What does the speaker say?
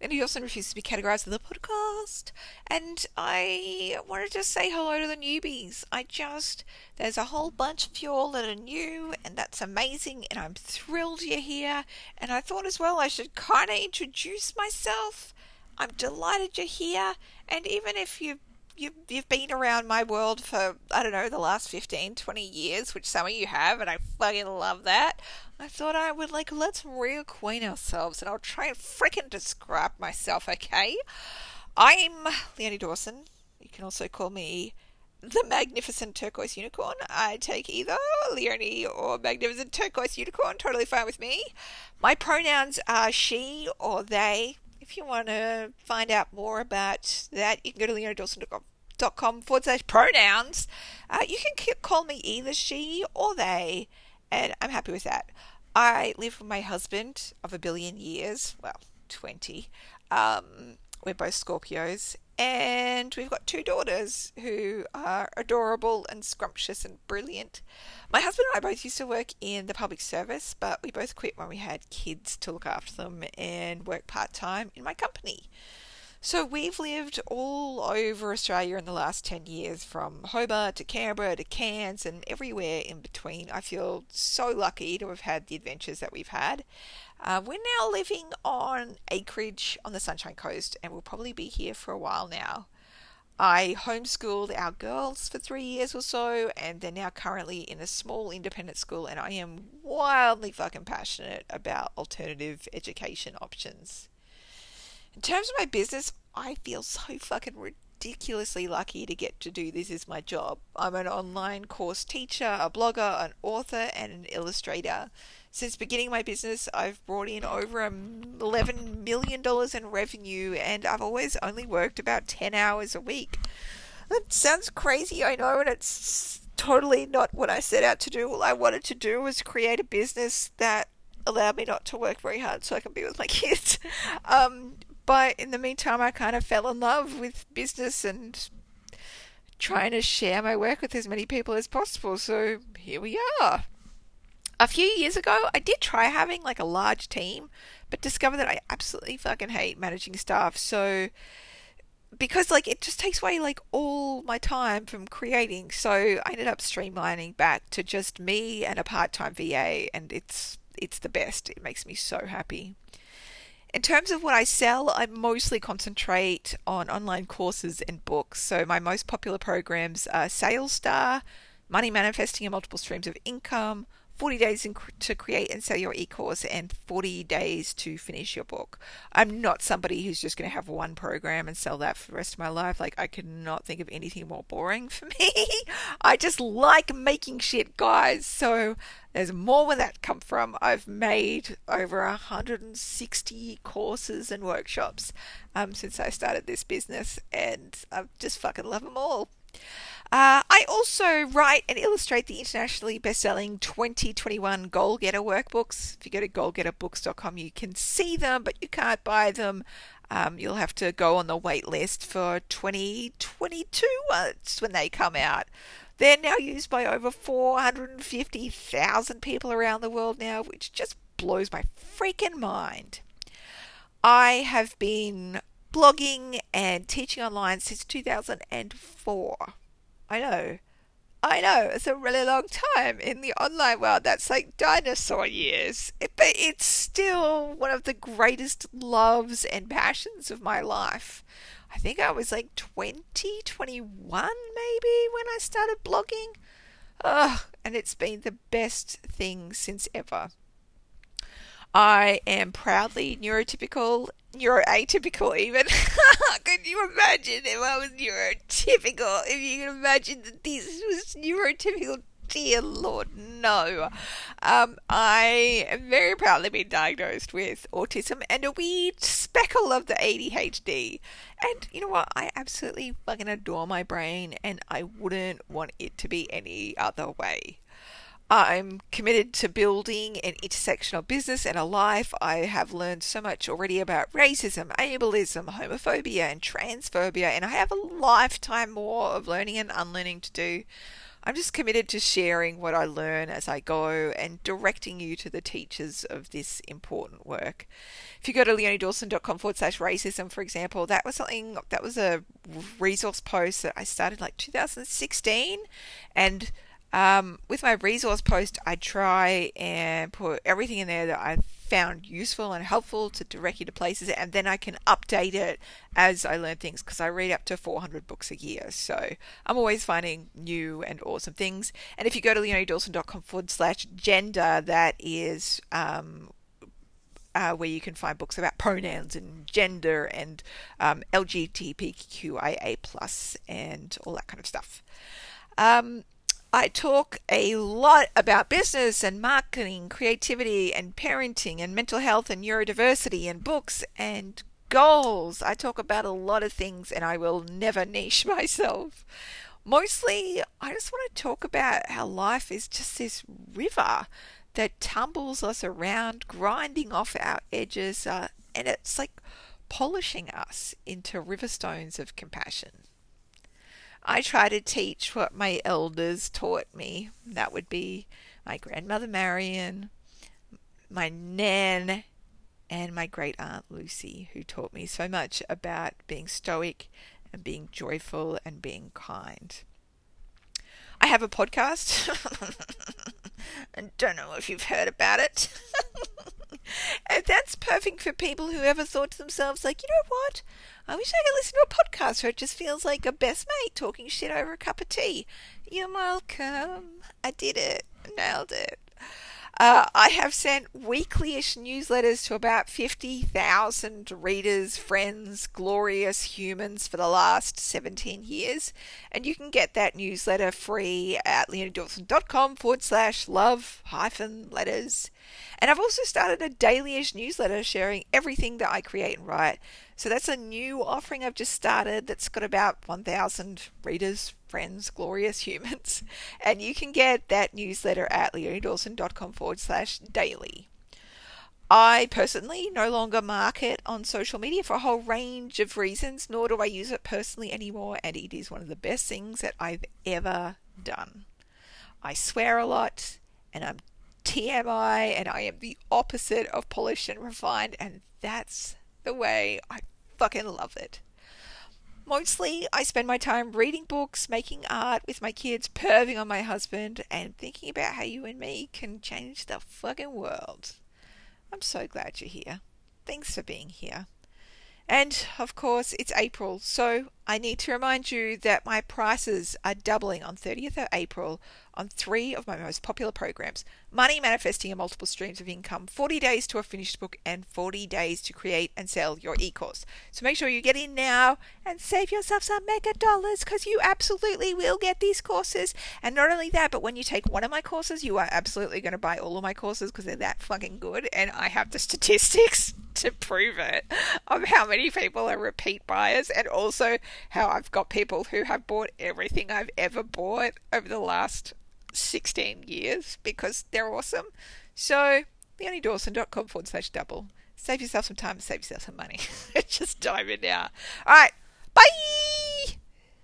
And he also refuses to be categorized as the podcast. And I wanted to say hello to the newbies. I just, there's a whole bunch of you all that are new, and that's amazing, and I'm thrilled you're here. And I thought as well I should kind of introduce myself. I'm delighted you're here, and even if you've you've, you've been around my world for, I don't know, the last 15, 20 years, which some of you have, and I fucking love that. I thought I would, like, let's reacquaint ourselves, and I'll try and frickin' describe myself, okay? I'm Leonie Dawson. You can also call me the Magnificent Turquoise Unicorn. I take either Leonie or Magnificent Turquoise Unicorn, totally fine with me. My pronouns are she or they. If you want to find out more about that, you can go to leoniedawson.com forward slash pronouns. Uh, you can call me either she or they, and I'm happy with that. I live with my husband of a billion years, well, 20. Um, we're both Scorpios, and we've got two daughters who are adorable and scrumptious and brilliant. My husband and I both used to work in the public service, but we both quit when we had kids to look after them and work part time in my company. So we've lived all over Australia in the last 10 years, from Hobart to Canberra to Cairns and everywhere in between. I feel so lucky to have had the adventures that we've had. Uh, we're now living on acreage on the Sunshine Coast and we'll probably be here for a while now. I homeschooled our girls for three years or so, and they're now currently in a small independent school, and I am wildly fucking passionate about alternative education options. In terms of my business, I feel so fucking ridiculously lucky to get to do this as my job. I'm an online course teacher, a blogger, an author, and an illustrator. Since beginning my business, I've brought in over $11 million in revenue, and I've always only worked about 10 hours a week. That sounds crazy, I know, and it's totally not what I set out to do. All I wanted to do was create a business that allowed me not to work very hard so I can be with my kids. Um, but in the meantime, I kind of fell in love with business and trying to share my work with as many people as possible. So here we are. A few years ago, I did try having like a large team, but discovered that I absolutely fucking hate managing staff. So because like it just takes away like all my time from creating. So I ended up streamlining back to just me and a part-time VA and it's it's the best. It makes me so happy. In terms of what I sell, I mostly concentrate on online courses and books. So my most popular programs are Sales Star, Money Manifesting and Multiple Streams of Income, 40 days in, to create and sell your e-course and 40 days to finish your book. I'm not somebody who's just going to have one program and sell that for the rest of my life. Like I could not think of anything more boring for me. I just like making shit, guys. So there's more where that come from. I've made over 160 courses and workshops um, since I started this business, and I just fucking love them all. Uh, I also write and illustrate the internationally best-selling 2021 Goal Getter workbooks. If you go to goalgetterbooks.com, you can see them, but you can't buy them. Um, you'll have to go on the wait list for 2022 It's when they come out. They're now used by over 450,000 people around the world now, which just blows my freaking mind. I have been blogging and teaching online since 2004. I know. I know, it's a really long time in the online world. That's like dinosaur years. But it's still one of the greatest loves and passions of my life. I think I was like 20, 21 maybe when I started blogging. Ugh, and it's been the best thing since ever. I am proudly neurotypical, neuroatypical even. Could you imagine if I was neurotypical? If you can imagine that this was neurotypical dear Lord, no. Um, I am very proudly been diagnosed with autism and a wee speckle of the ADHD. And you know what? I absolutely fucking adore my brain, and I wouldn't want it to be any other way. I'm committed to building an intersectional business and a life. I have learned so much already about racism, ableism, homophobia, and transphobia, and I have a lifetime more of learning and unlearning to do. I'm just committed to sharing what I learn as I go and directing you to the teachers of this important work. If you go to leoniedawson.com forward slash racism, for example, that was something that was a resource post that I started like 2016. And um, with my resource post, I try and put everything in there that I found useful and helpful to direct you to places, and then I can update it as I learn things because I read up to 400 books a year. So I'm always finding new and awesome things. And if you go to leoniedawson.com forward slash gender, that is um, uh, where you can find books about pronouns and gender and um, LGBTQIA plus and all that kind of stuff. Um, I talk a lot about business and marketing, creativity and parenting and mental health and neurodiversity and books and goals. I talk about a lot of things and I will never niche myself. Mostly, I just want to talk about how life is just this river that tumbles us around, grinding off our edges, uh, and it's like polishing us into river stones of compassion. I try to teach what my elders taught me. That would be my grandmother Marion, my nan, and my great aunt Lucy, who taught me so much about being stoic and being joyful and being kind. I have a podcast. I don't know if you've heard about it. that's perfect for people who ever thought to themselves, like, you know what? I wish I could listen to a podcast where it just feels like a best mate talking shit over a cup of tea. You're welcome. I did it. Nailed it. Uh, I have sent weekly-ish newsletters to about 50,000 readers, friends, glorious humans for the last 17 years. And you can get that newsletter free at leoniedawson.com forward slash love hyphen letters. And I've also started a daily-ish newsletter sharing everything that I create and write. So that's a new offering I've just started that's got about 1,000 readers, friends, glorious humans. And you can get that newsletter at leoniedawson.com forward slash daily. I personally no longer market on social media for a whole range of reasons, nor do I use it personally anymore, and it is one of the best things that I've ever done. I swear a lot, and I'm TMI, and I am the opposite of polished and refined, and that's the way I fucking love it. Mostly, I spend my time reading books, making art with my kids, perving on my husband, and thinking about how you and me can change the fucking world. I'm so glad you're here. Thanks for being here. And of course, it's April, so I need to remind you that my prices are doubling on 30th of April on three of my most popular programs Money Manifesting and Multiple Streams of Income, 40 Days to a Finished Book, and 40 Days to Create and Sell Your e course. So make sure you get in now and save yourself some mega dollars because you absolutely will get these courses. And not only that, but when you take one of my courses, you are absolutely going to buy all of my courses because they're that fucking good. And I have the statistics to prove it of how many people are repeat buyers and also how I've got people who have bought everything I've ever bought over the last 16 years because they're awesome. So, leoniedawson.com forward slash double. Save yourself some time, save yourself some money. Just dive in now. All right. Bye.